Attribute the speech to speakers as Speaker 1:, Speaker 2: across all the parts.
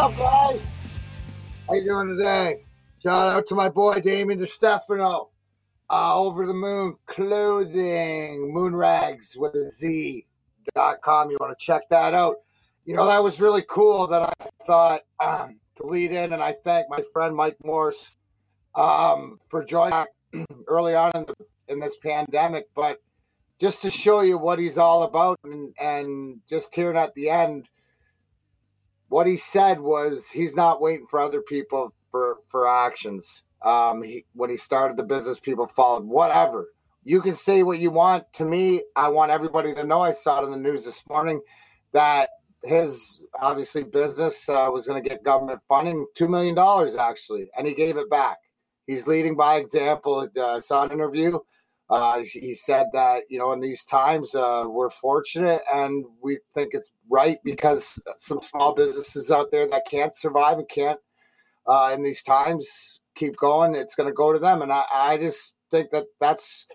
Speaker 1: Up, guys? How you doing today? Shout out to my boy Damien DeStefano. Uh, over the moon clothing, moonrags with a Z dot com. You want to check that out. You know, that was really cool that I thought um, to lead in, and I thank my friend Mike Morse um, for joining early on in, the, in this pandemic. But just to show you what he's all about, and, and just hearing at the end, what he said was he's not waiting for other people for for actions. Um, he, when he started the business, people followed. Whatever you can say what you want to me. I want everybody to know. I saw it in the news this morning that his obviously business uh, was going to get government funding, two million dollars actually, and he gave it back. He's leading by example. Uh, I saw an interview. Uh, he said that you know in these times uh, we're fortunate and we think it's right because some small businesses out there that can't survive and can't uh, in these times keep going. It's going to go to them, and I, I just think that that's.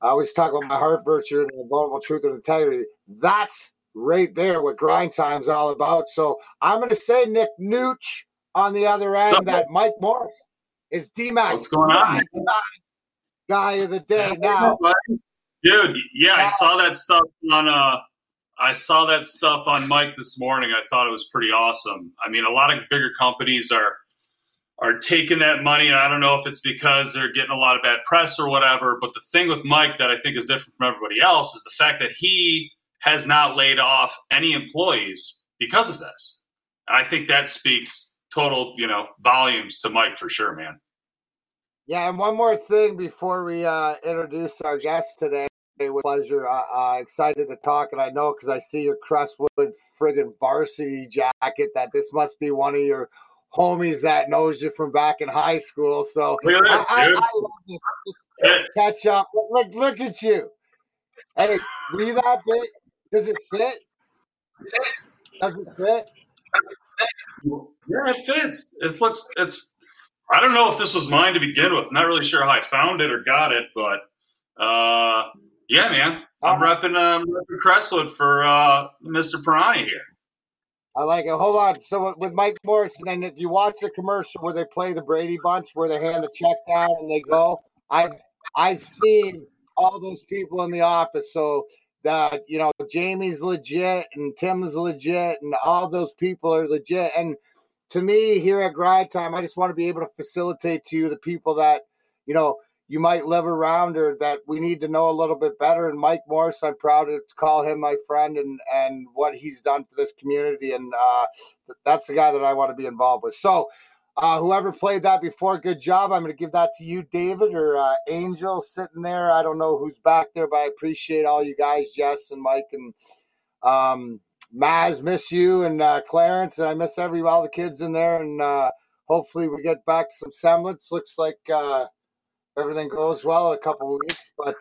Speaker 1: I always talk about my heart virtue and the vulnerable truth and integrity. That's right there what grind time's all about. So I'm going to say Nick Nooch on the other end that Mike Morse is DMAX.
Speaker 2: What's going on?
Speaker 1: Guy of the day now.
Speaker 2: Dude, yeah, I saw that stuff on uh I saw that stuff on Mike this morning. I thought it was pretty awesome. I mean, a lot of bigger companies are are taking that money. I don't know if it's because they're getting a lot of bad press or whatever, but the thing with Mike that I think is different from everybody else is the fact that he has not laid off any employees because of this. And I think that speaks total, you know, volumes to Mike for sure, man.
Speaker 1: Yeah, and one more thing before we uh, introduce our guest today. With pleasure, uh, uh, excited to talk, and I know because I see your Crestwood friggin' varsity jacket that this must be one of your homies that knows you from back in high school. So I, I. I love this. Just catch up. Look, look at you. Hey, were you that big? Does it fit? Does it fit?
Speaker 2: Yeah, it fits. It looks. It's. I don't know if this was mine to begin with. not really sure how I found it or got it, but uh, yeah, man, I'm
Speaker 1: Uh-huh.
Speaker 2: repping um, repping Crestwood for uh, Mr. Pirani here.
Speaker 1: I like it. Hold on. So with Mike Morrison, and if you watch the commercial where they play the Brady Bunch, where they hand the check down and they go, I've I've seen all those people in the office. So that you know, Jamie's legit and Tim's legit, and all those people are legit. And to me, here at Grind Time, I just want to be able to facilitate to you the people that you know you might live around or that we need to know a little bit better. And Mike Morse, I'm proud to call him my friend and and what he's done for this community. And uh, that's the guy that I want to be involved with. So. Uh, whoever played that before, good job. I'm going to give that to you, David, or uh, Angel sitting there. I don't know who's back there, but I appreciate all you guys, Jess and Mike and um, Maz. Miss you and uh, Clarence, and I miss every all the kids in there. And uh, hopefully, we get back some semblance. Looks like uh, everything goes well a couple weeks. But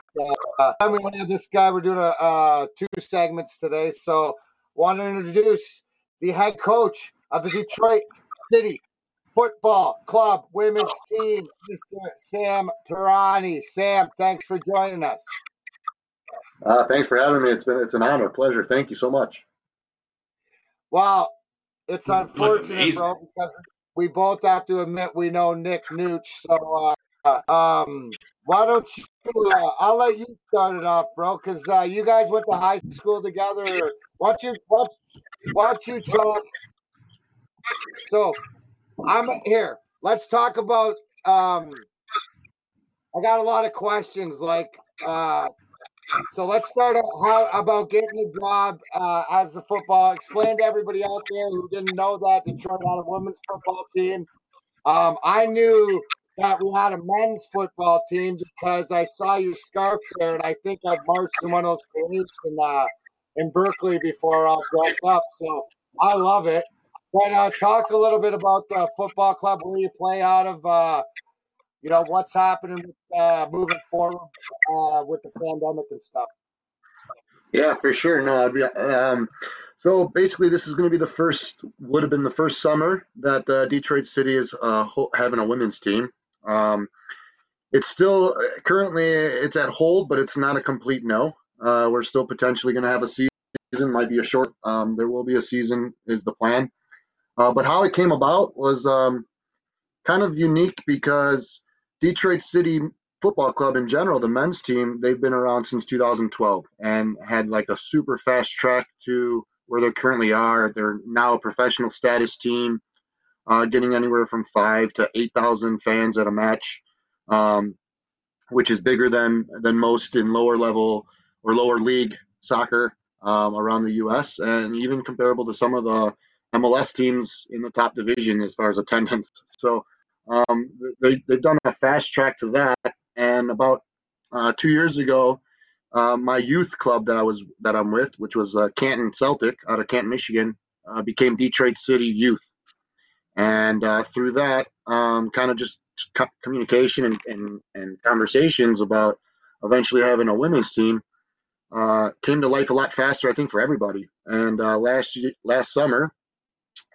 Speaker 1: uh, we want to have this guy. We're doing a, uh, two segments today, so want to introduce the head coach of the Detroit City Football Club women's team, Mr. Sam Pirani. Sam, thanks for joining us.
Speaker 3: Uh, thanks for having me. It's been it's an honor, pleasure. Thank you so much.
Speaker 1: Well, it's unfortunate, bro, because we both have to admit we know Nick Nooch. So, uh, um, why don't you? Uh, I'll let you start it off, bro, because uh, you guys went to high school together. Why don't you? Why, why don't you talk? So, I'm here. Let's talk about. Um, I got a lot of questions. Like, uh, so let's start out how about getting the job uh, as the football. Explain to everybody out there who didn't know that Detroit had a women's football team. Um, I knew that we had a men's football team because I saw your scarf there, and I think I've marched in one of those parades in uh, in Berkeley before, all dressed up. So I love it. But uh, talk a little bit about the football club, where you play out of. Uh, you know what's happening with, uh, moving forward uh, with the pandemic and stuff.
Speaker 3: Yeah, for sure. No, be, um, so basically, this is going to be the first, would have been the first summer that uh, Detroit City is uh, ho- having a women's team. Um, it's still currently it's at hold, but it's not a complete no. Uh, we're still potentially going to have a season. Might be a short. Um, there will be a season is the plan. Uh, but how it came about was um, kind of unique because Detroit City Football Club in general, the men's team, they've been around since 2012 and had like a super fast track to where they currently are. They're now a professional status team, uh, getting anywhere from five to 8,000 fans at a match, um, which is bigger than than most in lower level or lower league soccer um, around the U.S. and even comparable to some of the MLS teams in the top division as far as attendance. So um, they, they've done a fast track to that. And about uh, two years ago, uh, my youth club that I was that I'm with, which was uh, Canton Celtic out of Canton, Michigan, uh, became Detroit City Youth. And uh, through that, um, kind of just communication and, and, and conversations about eventually having a women's team uh, came to life a lot faster, I think, for everybody. And last last summer,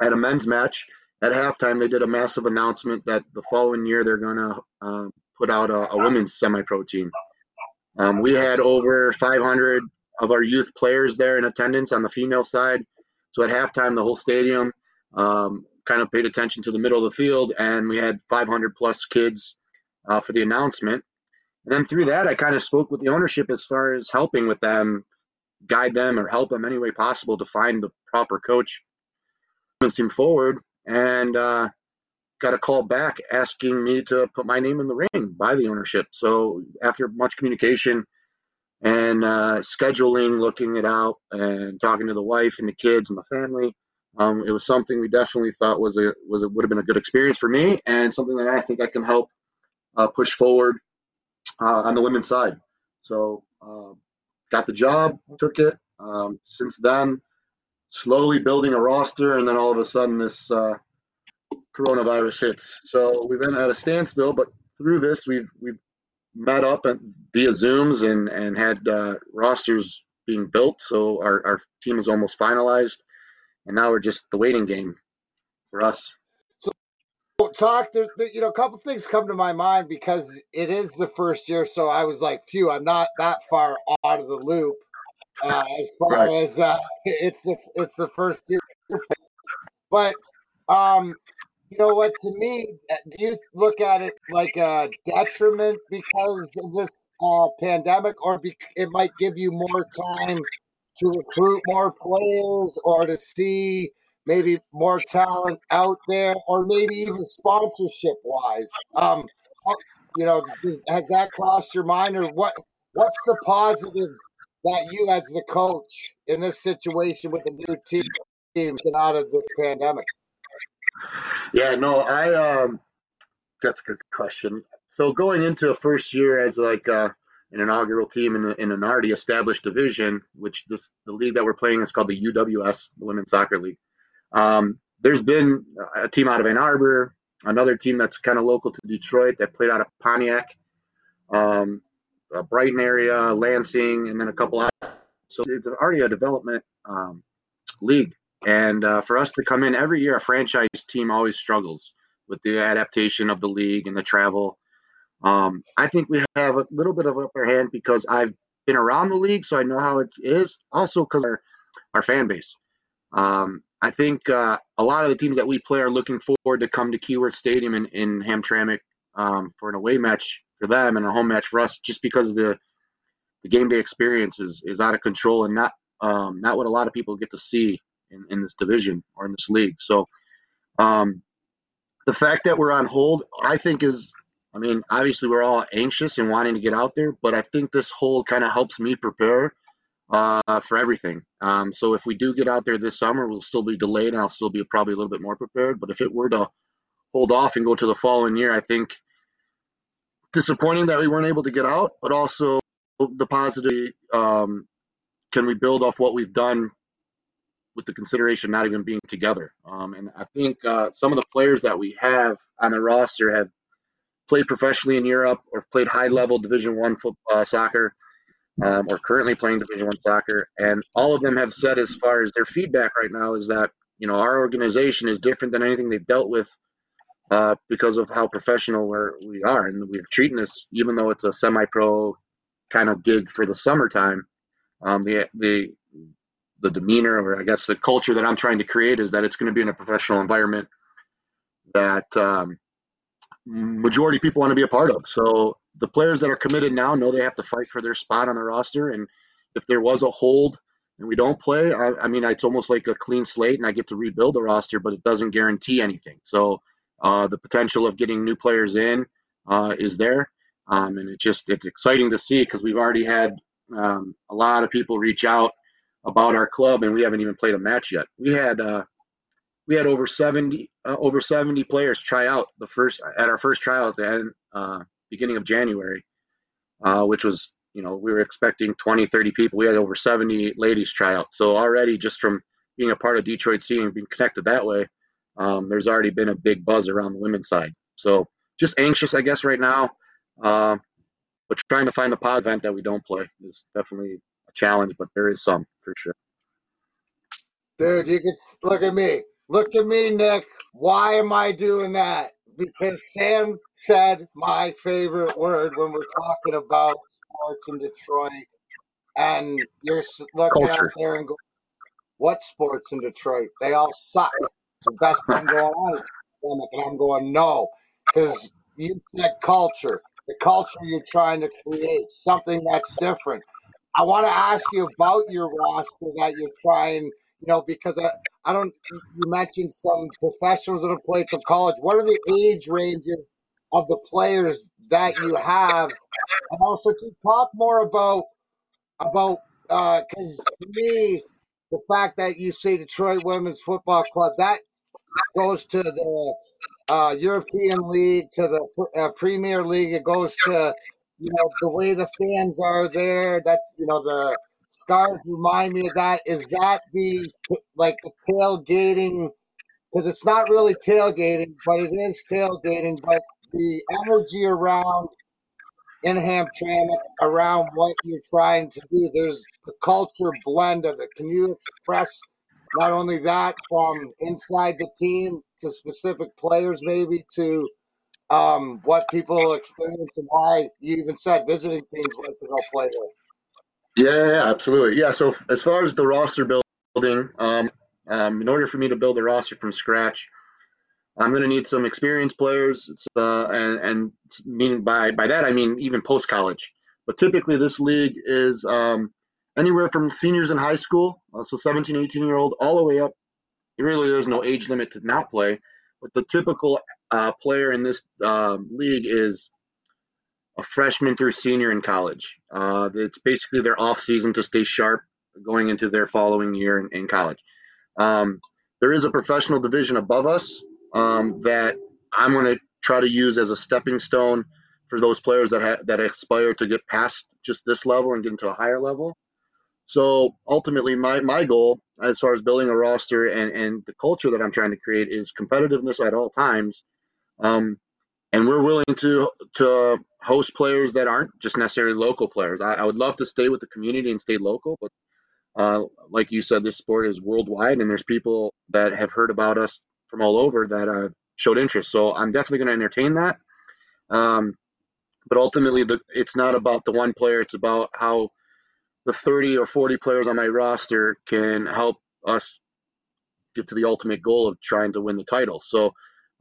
Speaker 3: at a men's match at halftime, they did a massive announcement that the following year they're going to uh, put out a, a women's semi-pro team. Um, we had over 500 of our youth players there in attendance on the female side. So at halftime, the whole stadium um, kind of paid attention to the middle of the field, and we had 500 plus kids uh, for the announcement. And then through that, I kind of spoke with the ownership as far as helping with them, guide them, or help them any way possible to find the proper coach team forward and uh, got a call back asking me to put my name in the ring by the ownership. So after much communication and uh, scheduling, looking it out, and talking to the wife and the kids and the family, um, it was something we definitely thought was a was a, would have been a good experience for me and something that I think I can help uh, push forward uh, on the women's side. So uh, got the job, took it. Um, since then, slowly building a roster, and then all of a sudden this uh, coronavirus hits. So we've been at a standstill, but through this we've we've met up via Zooms and and had uh, rosters being built. So our our team is almost finalized, and now we're just the waiting game for us.
Speaker 1: So talk there, you know a couple things come to my mind because it is the first year so i was like phew i'm not that far out of the loop uh, as far right. as uh, it's the it's the first year. But um, you know what? To me, uh, do you look at it like a detriment because of this uh, pandemic, or be- it might give you more time to recruit more players, or to see maybe more talent out there, or maybe even sponsorship wise? Um, you know, has that crossed your mind, or what? What's the positive that you as the coach in this situation with the new team get out of this pandemic?
Speaker 3: Yeah, no, I um that's a good question. So going into a first year as like uh, an inaugural team in, in an already established division, which this the league that we're playing is called the UWS, the Women's Soccer League. Um, there's been a team out of Ann Arbor, another team that's kind of local to Detroit that played out of Pontiac. Um, uh, Brighton area, Lansing, and then a couple. So it's already a development um, league, and uh, for us to come in every year, a franchise team always struggles with the adaptation of the league and the travel. Um, I think we have a little bit of upper hand because I've been around the league, so I know how it is. Also, because our our fan base. Um, I think uh, a lot of the teams that we play are looking forward to come to Keyworth Stadium in, in Hamtramck um, for an away match for them and a home match for us, just because the the game day experience is, is out of control and not um, not what a lot of people get to see in, in this division or in this league. So um, the fact that we're on hold, I think is, I mean, obviously we're all anxious and wanting to get out there, but I think this hold kind of helps me prepare uh, for everything. Um, so if we do get out there this summer, we'll still be delayed and I'll still be probably a little bit more prepared. But if it were to hold off and go to the following year, I think – disappointing that we weren't able to get out, but also the positive. Um, can we build off what we've done with the consideration not even being together? Um, and I think uh, some of the players that we have on the roster have played professionally in Europe or played high level Division One uh, soccer. Um, or currently playing Division One soccer, and all of them have said, as far as their feedback right now, is that you know our organization is different than anything they've dealt with uh, because of how professional we're, we are. And we're treating this, even though it's a semi pro kind of gig for the summertime, um, the, the, the demeanor, or I guess the culture that I'm trying to create is that it's going to be in a professional environment that um, majority people want to be a part of. So the players that are committed now know they have to fight for their spot on the roster, and if there was a hold and we don't play, I, I mean, it's almost like a clean slate, and I get to rebuild the roster, but it doesn't guarantee anything. So uh, the potential of getting new players in uh, is there, um, and it's just it's exciting to see because we've already had um, a lot of people reach out about our club, and we haven't even played a match yet. We had uh, we had over seventy uh, over seventy players try out the first at our first trial at the end uh, beginning of January, uh, which was you know we were expecting 20 30 people. We had over 70 ladies try out. So already just from being a part of detroit and being connected that way um, there's already been a big buzz around the women's side so just anxious i guess right now uh, but trying to find the pod event that we don't play is definitely a challenge but there is some for sure
Speaker 1: dude you can look at me look at me nick why am i doing that because sam said my favorite word when we're talking about sports in Detroit, and you're looking Culture. out there and go, "What sports in Detroit? They all suck." The best thing going on, and I'm going, "No," because you said culture, the culture you're trying to create, something that's different. I want to ask you about your roster that you're trying, you know, because I, I don't. You mentioned some professionals that have played some college. What are the age ranges of the players that you have, and also to talk more about about because uh, to me, the fact that you say Detroit Women's Football Club that goes to the uh, European League, to the uh, Premier League. It goes to you know the way the fans are there. That's you know the scars remind me of that. Is that the like the tailgating? Because it's not really tailgating, but it is tailgating. But the energy around in Hamtramck around what you're trying to do. There's the culture blend of it. Can you express not only that from inside the team to specific players, maybe to um, what people experience and why you even said visiting teams like to go play
Speaker 3: there? Yeah, absolutely. Yeah. So as far as the roster building, um, um, in order for me to build a roster from scratch, I'm going to need some experienced players, uh, and, and meaning by by that I mean even post college. But typically, this league is um, anywhere from seniors in high school, uh, so 17, 18 year old, all the way up. Really, there's no age limit to not play. But the typical uh, player in this um, league is a freshman through senior in college. Uh, it's basically their off season to stay sharp going into their following year in, in college. Um, there is a professional division above us um, that I'm going to try to use as a stepping stone for those players that ha- that aspire to get past just this level and get into a higher level. So ultimately, my my goal as far as building a roster and and the culture that I'm trying to create is competitiveness at all times. Um, and we're willing to to host players that aren't just necessarily local players. I, I would love to stay with the community and stay local, but uh, like you said, this sport is worldwide, and there's people that have heard about us from all over that uh, showed interest. So I'm definitely going to entertain that. Um, but ultimately, the, it's not about the one player. It's about how the 30 or 40 players on my roster can help us get to the ultimate goal of trying to win the title. So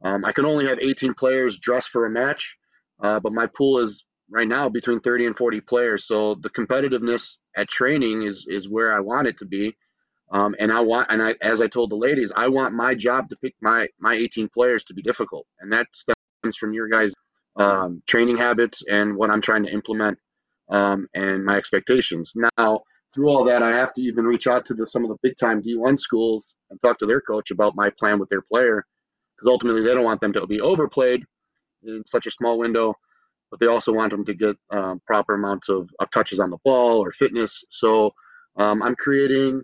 Speaker 3: um, I can only have 18 players dressed for a match, uh, but my pool is right now between 30 and 40 players. So the competitiveness at training is is where I want it to be. Um, and I want, and I, as I told the ladies, I want my job to pick my my 18 players to be difficult, and that stems from your guys' um, training habits and what I'm trying to implement, um, and my expectations. Now, through all that, I have to even reach out to the, some of the big time D1 schools and talk to their coach about my plan with their player, because ultimately they don't want them to be overplayed in such a small window, but they also want them to get um, proper amounts of, of touches on the ball or fitness. So um, I'm creating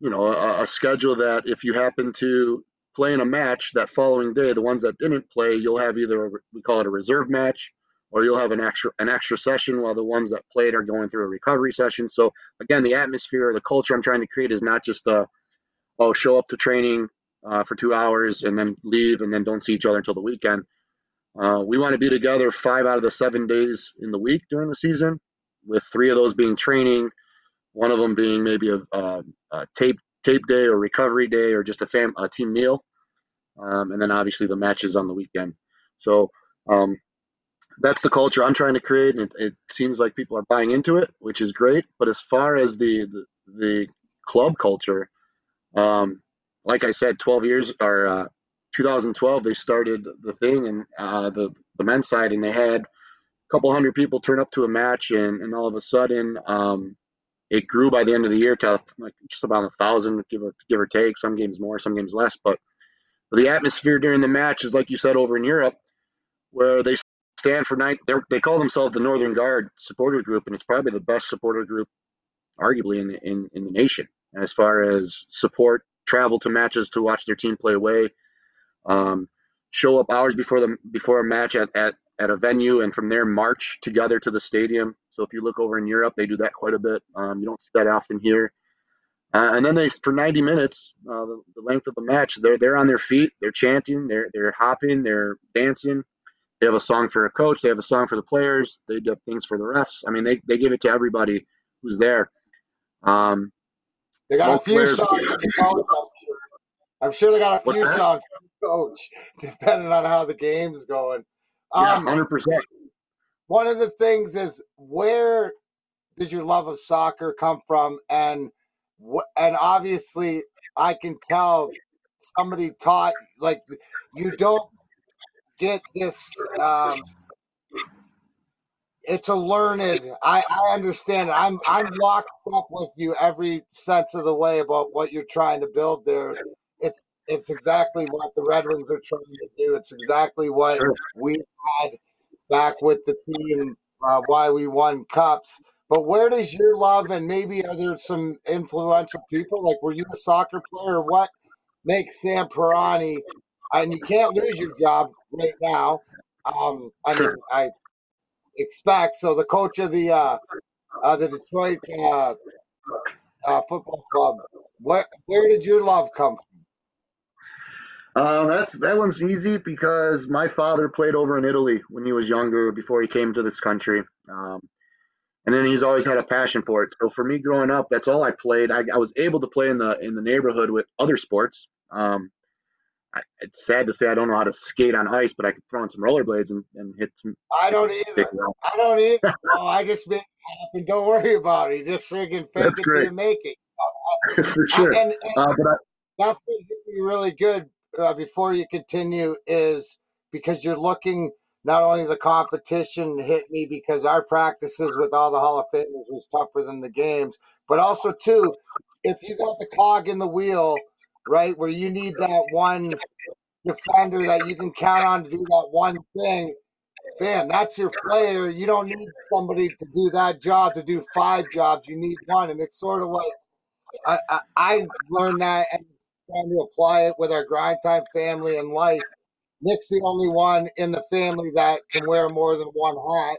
Speaker 3: you know, a, a, schedule that if you happen to play in a match that following day, the ones that didn't play, you'll have either a, we call it a reserve match, or you'll have an extra an extra session while the ones that played are going through a recovery session. So again, the atmosphere, the culture I'm trying to create is not just a oh show up to training uh, for two hours and then leave and then don't see each other until the weekend. Uh, we want to be together five out of the seven days in the week during the season, with three of those being training One of them being maybe a, a, a tape tape day or recovery day or just a, fam, a team meal, um, and then obviously the matches on the weekend. So um, that's the culture I'm trying to create, and it, it, seems like people are buying into it, which is great. But as far as the the, the club culture, um, like I said, 12 years or uh, 2012 they started the thing and uh, the the men's side, and they had a couple hundred people turn up to a match, and and all of a sudden. Um, it grew by the end of the year to like just about a thousand, give or give or take. Some games more, some games less. But the atmosphere during the match is like you said over in Europe, where they stand for night. They call themselves the Northern Guard supporter group, and it's probably the best supporter group, arguably in in, in the nation as far as support, travel to matches to watch their team play away, um, show up hours before the before a match at, at at a venue, and from there march together to the stadium. So if you look over in Europe, they do that quite a bit. Um, you don't see that often here. Uh, and then they, for 90 minutes, uh, the, the, length of the match, they're they're on their feet, they're chanting, they're they're hopping, they're dancing, they have a song for a coach. They have a song for the players. They do things for the refs. I mean, they, they give it to everybody who's there. Um,
Speaker 1: they got a few songs for the coach. I'm sure. I'm sure they got a few songs for the coach, depending on how the game's going.
Speaker 3: Um, yeah, hundred percent.
Speaker 1: One of the things is where did your love of soccer come from, and and obviously I can tell somebody taught like you don't get this. Um, it's a learned. I, I understand. I'm I'm locked up with you every sense of the way about what you're trying to build there. It's it's exactly what the Red Wings are trying to do. It's exactly what sure. we had back with the team. Uh, why we won cups. But where does your love and maybe are there some influential people? Like, were you a soccer player? What makes Sam Pirani and you can't lose your job right now. Um, I mean, I expect so. The coach of the uh, uh, the Detroit uh, uh, football club. Where where did your love come
Speaker 3: from? Uh, that's that one's easy because my father played over in Italy when he was younger before he came to this country. Um, and then he's always had a passion for it. So for me growing up, that's all I played. I, I was able to play in the in the neighborhood with other sports. Um, I, it's sad to say I don't know how to skate on ice, but I could throw on some rollerblades and, and hit some.
Speaker 1: I don't either. I don't either. no, I just make it happen. Don't worry about it. Just friggin' fake That's it till you make it.
Speaker 3: For sure. And, and uh, but I,
Speaker 1: that's really good uh, before you continue is because you're looking not only the competition hit me because our practices with all the Hall of Famers was tougher than the games, but also too, if you got the cog in the wheel – right? Where you need that one defender that you can count on to do that one thing. Man, that's your player. You don't need somebody to do that job to do five jobs. You need one, and it's sort of like I, I, I learned that and trying to apply it with our grind time family and life. Nick's the only one in the family that can wear more than one hat.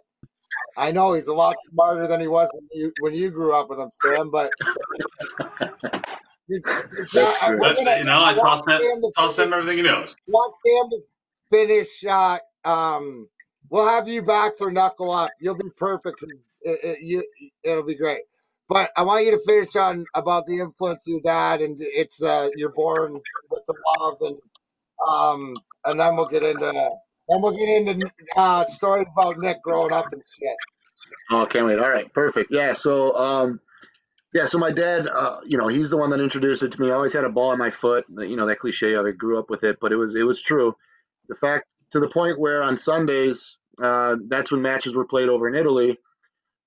Speaker 1: I know he's a lot smarter than he was when you when you grew up with him, Sam. But
Speaker 2: gonna, you know, I toss him, toss him everything he knows.
Speaker 1: Want Sam to finish. Uh, um, we'll have you back for knuckle up. You'll be perfect. It, it, you, it'll be great. But I want you to finish on about the influence of your dad, and it's uh, you're born with the love, and um, and then we'll get into then we'll get into uh, stories about Nick growing up and shit.
Speaker 3: Oh, can't wait! All right, perfect. Yeah, so um, yeah, so my dad, uh, you know, he's the one that introduced it to me. I always had a ball in my foot. You know, that cliche. Of it. grew up with it, but it was it was true. The fact to the point where on Sundays, uh, that's when matches were played over in Italy,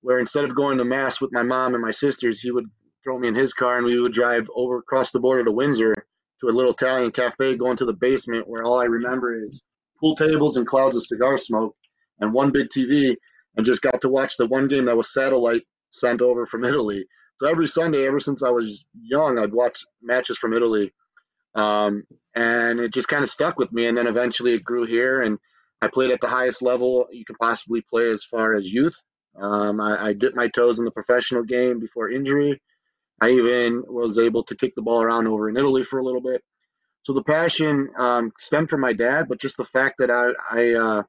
Speaker 3: where instead of going to mass with my mom and my sisters, he would throw me in his car and we would drive over across the border to Windsor to a little Italian cafe, go into the basement where all I remember is pool tables and clouds of cigar smoke and one big TV, and just got to watch the one game that was satellite sent over from Italy so every Sunday, ever since I was young, I'd watch matches from Italy, um, and it just kind of stuck with me. And then eventually, it grew here, and I played at the highest level you can possibly play as far as youth. Um, I, I dipped my toes in the professional game before injury. I even was able to kick the ball around over in Italy for a little bit. So the passion um, stemmed from my dad, but just the fact that I, I, uh,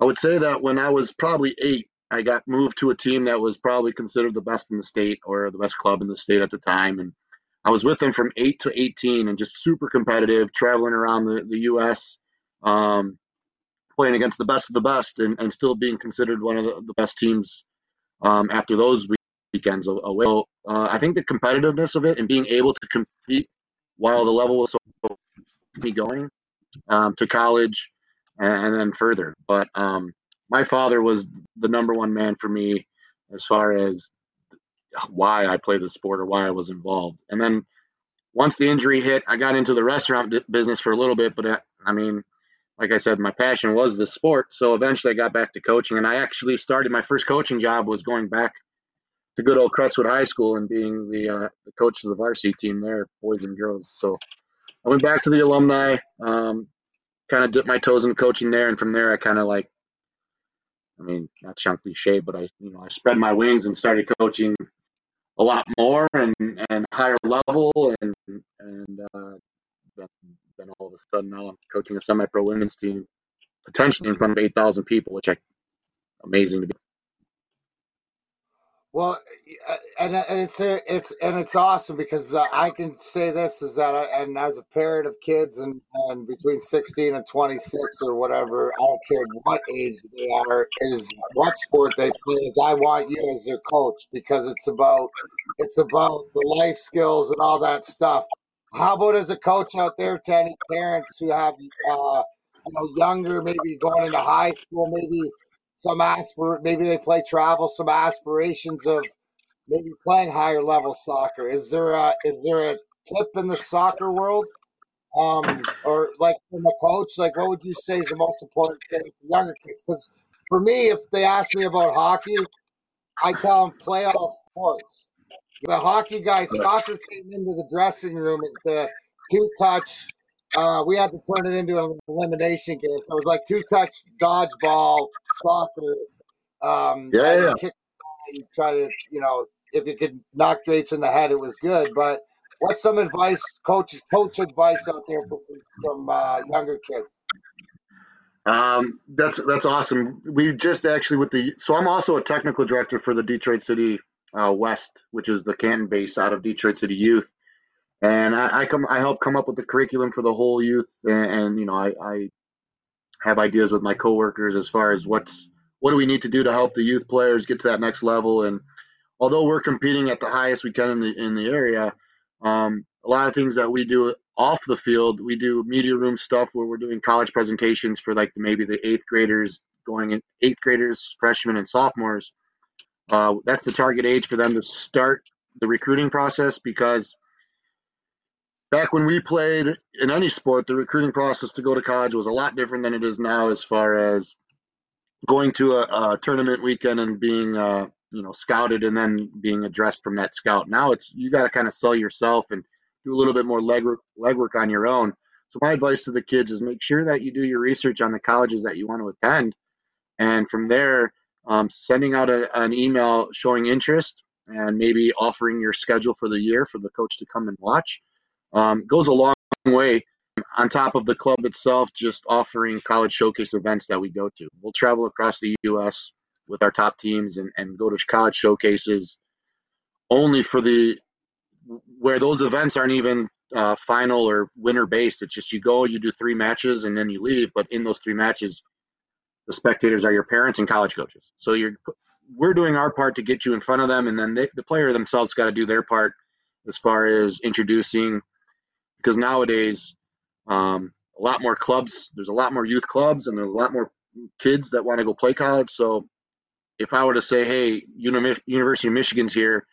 Speaker 3: I would say that when I was probably eight, I got moved to a team that was probably considered the best in the state or the best club in the state at the time. And I was with them from eight to 18 and just super competitive, traveling around the, the U.S., um, playing against the best of the best and, and still being considered one of the, the best teams um, after those weekends away. So, uh, I think the competitiveness of it and being able to compete while the level was so me going um, to college and, and, then further. But um, my father was the number one man for me as far as why I played the sport or why I was involved. And then once the injury hit, I got into the restaurant business for a little bit. But uh, I mean, like I said, my passion was the sport. So eventually I got back to coaching. And I actually started my first coaching job was going back to good old Crestwood High School and being the, uh, the coach of the varsity team there, boys and girls. So I went back to the alumni, um, kind of dipped my toes in coaching there. And from there, I kind of like I mean, not sound cliche, but I, you know, I spread my wings and started coaching a lot more and, and higher level, and and uh, then, all of a sudden now I'm coaching a semi-pro women's team, potentially in front of eight thousand people, which I amazing to be.
Speaker 1: Well, uh, and, and it's it's and it's awesome because uh, I can say this is that I, and as a parent of kids and, and between sixteen and twenty six or whatever, I don't care what age they are, is what sport they play. Is I want you as their coach because it's about it's about the life skills and all that stuff. How about as a coach out there to any parents who have uh, you know younger, maybe going into high school, maybe some aspir maybe they play travel, some aspirations of maybe playing higher level soccer. Is there a is there a tip in the soccer world? Um, or like from a coach, like what would you say is the most important thing for younger kids? Because for me, if they ask me about hockey, I tell them play all sports. The hockey guy, soccer came into the dressing room at the two touch. Uh, we had to turn it into an elimination game. So it was like two touch dodgeball, soccer. Um,
Speaker 3: yeah, yeah.
Speaker 1: Try to, you know, if you could knock Drapes in the head, it was good. But what's some advice, coach, coach advice out there for some, some uh, younger kids?
Speaker 3: Um, that's that's awesome. We just actually with the so I'm also a technical director for the Detroit City uh, West, which is the Canton base out of Detroit City Youth, and I, I, come I help come up with the curriculum for the whole youth, and, and you know I, I have ideas with my coworkers as far as what's what do we need to do to help the youth players get to that next level. And although we're competing at the highest we can in the in the area, um, a lot of things that we do off the field, we do media room stuff where we're doing college presentations for like maybe the eighth graders going in eighth graders, freshmen, and sophomores. Uh, that's the target age for them to start the recruiting process because back when we played in any sport, the recruiting process to go to college was a lot different than it is now as far as going to a, a tournament weekend and being uh, you know scouted and then being addressed from that scout. Now it's you got to kind of sell yourself and do a little bit more legwork, legwork on your own. So my advice to the kids is make sure that you do your research on the colleges that you want to attend, and from there, um, sending out a, an email showing interest and maybe offering your schedule for the year for the coach to come and watch um, goes a long way on top of the club itself just offering college showcase events that we go to. We'll travel across the us with our top teams and, and go to college showcases only for the where those events aren't even uh, final or winner based. It's just you go you do three matches and then you leave. But in those three matches the spectators are your parents and college coaches. So you're we're doing our part to get you in front of them. And then they, the player themselves got to do their part as far as introducing because nowadays um, a lot more clubs there's a lot more youth clubs and there's a lot more kids that want to go play college. So if i were to say hey university of michigan's here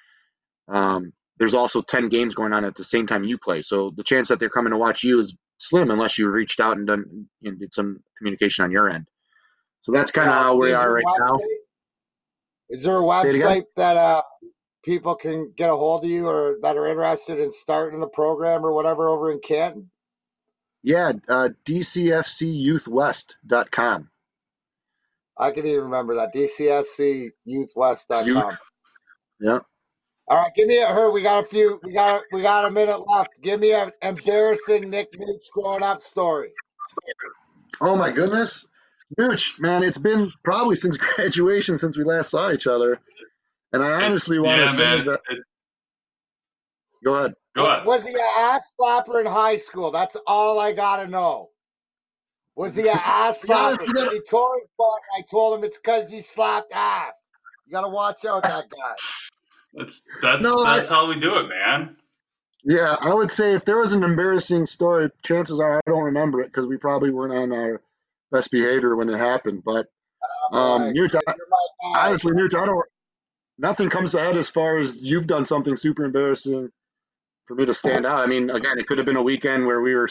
Speaker 3: um, there's also 10 games going on at the same time you play. So the chance that they're coming to watch you is slim unless you reached out and done and did some communication on your end. So that's kind of how we are right now.
Speaker 1: is there a website that uh, people can get a hold of you or that are interested in starting the program or whatever over in Canton?
Speaker 3: Yeah, uh, dcfcyouthwest.com.
Speaker 1: I can even remember that dcscyouthwest.com. Youth.
Speaker 3: Yeah.
Speaker 1: All right, give me a her. We got a few. We got we got a minute left. Give me an embarrassing Nick Nooch growing up story.
Speaker 3: Oh my goodness! Nooch, man, it's been probably since graduation since we last saw each other, and I honestly want
Speaker 2: yeah,
Speaker 3: to
Speaker 2: man,
Speaker 3: say
Speaker 2: it's-
Speaker 3: that.
Speaker 2: it-
Speaker 3: Go ahead.
Speaker 2: go ahead.
Speaker 1: Was he an ass slapper in high school? That's all I gotta know. Was he an ass
Speaker 3: To be honest,
Speaker 1: slapper?
Speaker 3: you
Speaker 1: He tore his butt. I told him it's because he slapped ass. You gotta watch out that guy.
Speaker 2: That's that's
Speaker 3: No, I-
Speaker 2: that's how we do it, man.
Speaker 3: Yeah, I would say if there was an embarrassing story, chances are I don't remember it because we probably weren't on our best behavior when it happened. But um,
Speaker 1: Alright,
Speaker 3: Nooch, I-
Speaker 1: you're my guy.
Speaker 3: honestly, Nooch, I don't. Nothing comes to head as far as you've done something super embarrassing for me to stand out. I mean, again, it could have been a weekend where we were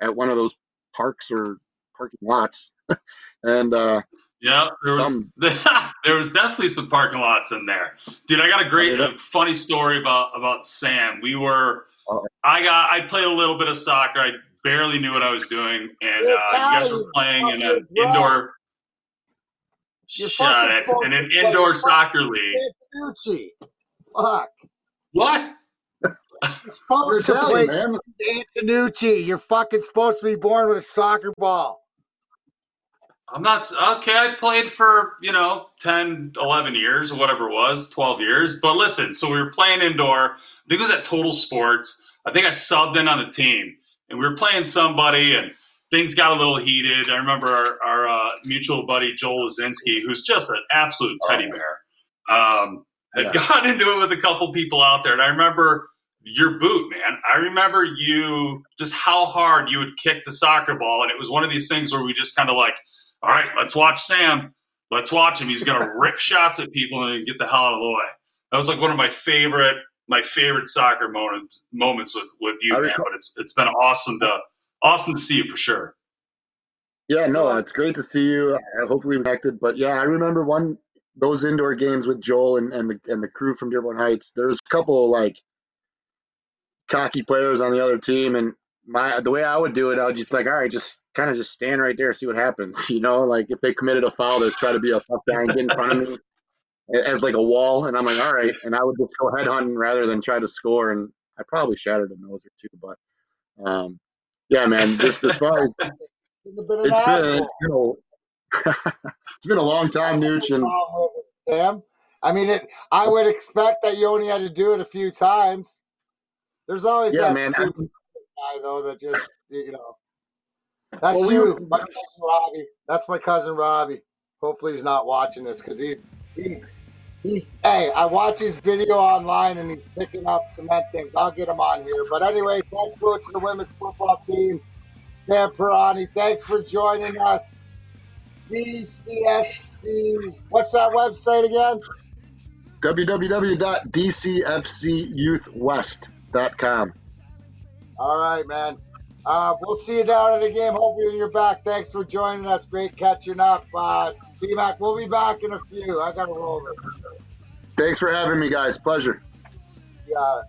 Speaker 3: at one of those parks or parking lots, and uh,
Speaker 2: Yeah, there was
Speaker 3: Some-
Speaker 2: there was definitely some parking lots in there, dude. I got a great,
Speaker 3: Oh,
Speaker 2: a funny story about about Sam. We were,
Speaker 3: Uh-oh.
Speaker 2: I got, I played a little bit of soccer. I barely knew what I was doing, and uh,
Speaker 1: You're
Speaker 2: you guys
Speaker 1: Italian,
Speaker 2: were playing in an indoor.
Speaker 1: You're
Speaker 2: Shut it! In an indoor soccer league.
Speaker 1: Antonucci. Fuck.
Speaker 2: What?
Speaker 1: You're
Speaker 3: you're
Speaker 1: supposed to play
Speaker 3: Italian.
Speaker 1: Antonucci. You're fucking supposed to be born with a soccer ball.
Speaker 2: I'm not okay. I played for you know 10, 11 years or whatever it was, twelve years. But listen, so we were playing indoor. I think it was at Total Sports. I think I subbed in on the team, and we were playing somebody, and things got a little heated. I remember our, our uh, mutual buddy Joel Lazinski, who's just an absolute teddy bear, um, had
Speaker 3: Yeah.
Speaker 2: got into it with a couple people out there, and I remember your boot, man. I remember you just how hard you would kick the soccer ball, and it was one of these things where we just kind of like, all right, let's watch Sam. Let's watch him. He's gonna rip shots at people and get the hell out of the way. That was like one of my favorite, my favorite soccer moments moments with with you,
Speaker 3: I
Speaker 2: man. But it's it's been awesome to awesome to see you for sure.
Speaker 3: Yeah, no, it's great to see you. Uh, hopefully we connected. But yeah, I remember one those indoor games with Joel and, and the and the crew from Dearborn Heights. there's a couple like cocky players on the other team, and my the way I would do it, I would just like, all right, just kind of just stand right there, see what happens. You know, like if they committed a foul, they'd try to be a tough guy and get in front of me as like a wall, and I'm like, all right, and I would just go head hunting rather than try to score, and I probably shattered a nose or two, but um, yeah, man, just as far as
Speaker 1: You've been an
Speaker 3: it's been, been a, it's been a long time, Nooch, and
Speaker 1: Sam. I mean, it, I would expect that you only had to do it a few times. There's always
Speaker 3: yeah,
Speaker 1: that
Speaker 3: man.
Speaker 1: Stupid guy though that just you know. That's
Speaker 3: Well, we
Speaker 1: you,
Speaker 3: were-
Speaker 1: my cousin Robbie. That's my cousin Robbie. Hopefully he's not watching this because he's he, he. Hey, I watch his video online and he's picking up cement things. I'll get him on here. But anyway, thanks for to the women's football team. Dan Pirani, thanks for joining us. DCSC. What's that website again?
Speaker 3: www.dcfcyouthwest.com.
Speaker 1: All right, man. Uh, we'll see you down at the game. Hopefully, you're back. Thanks for joining us. Great catching up. Uh, D-Mac, we'll be back in a few. I got to roll.
Speaker 3: Thanks for having me, guys. Pleasure.
Speaker 1: Yeah.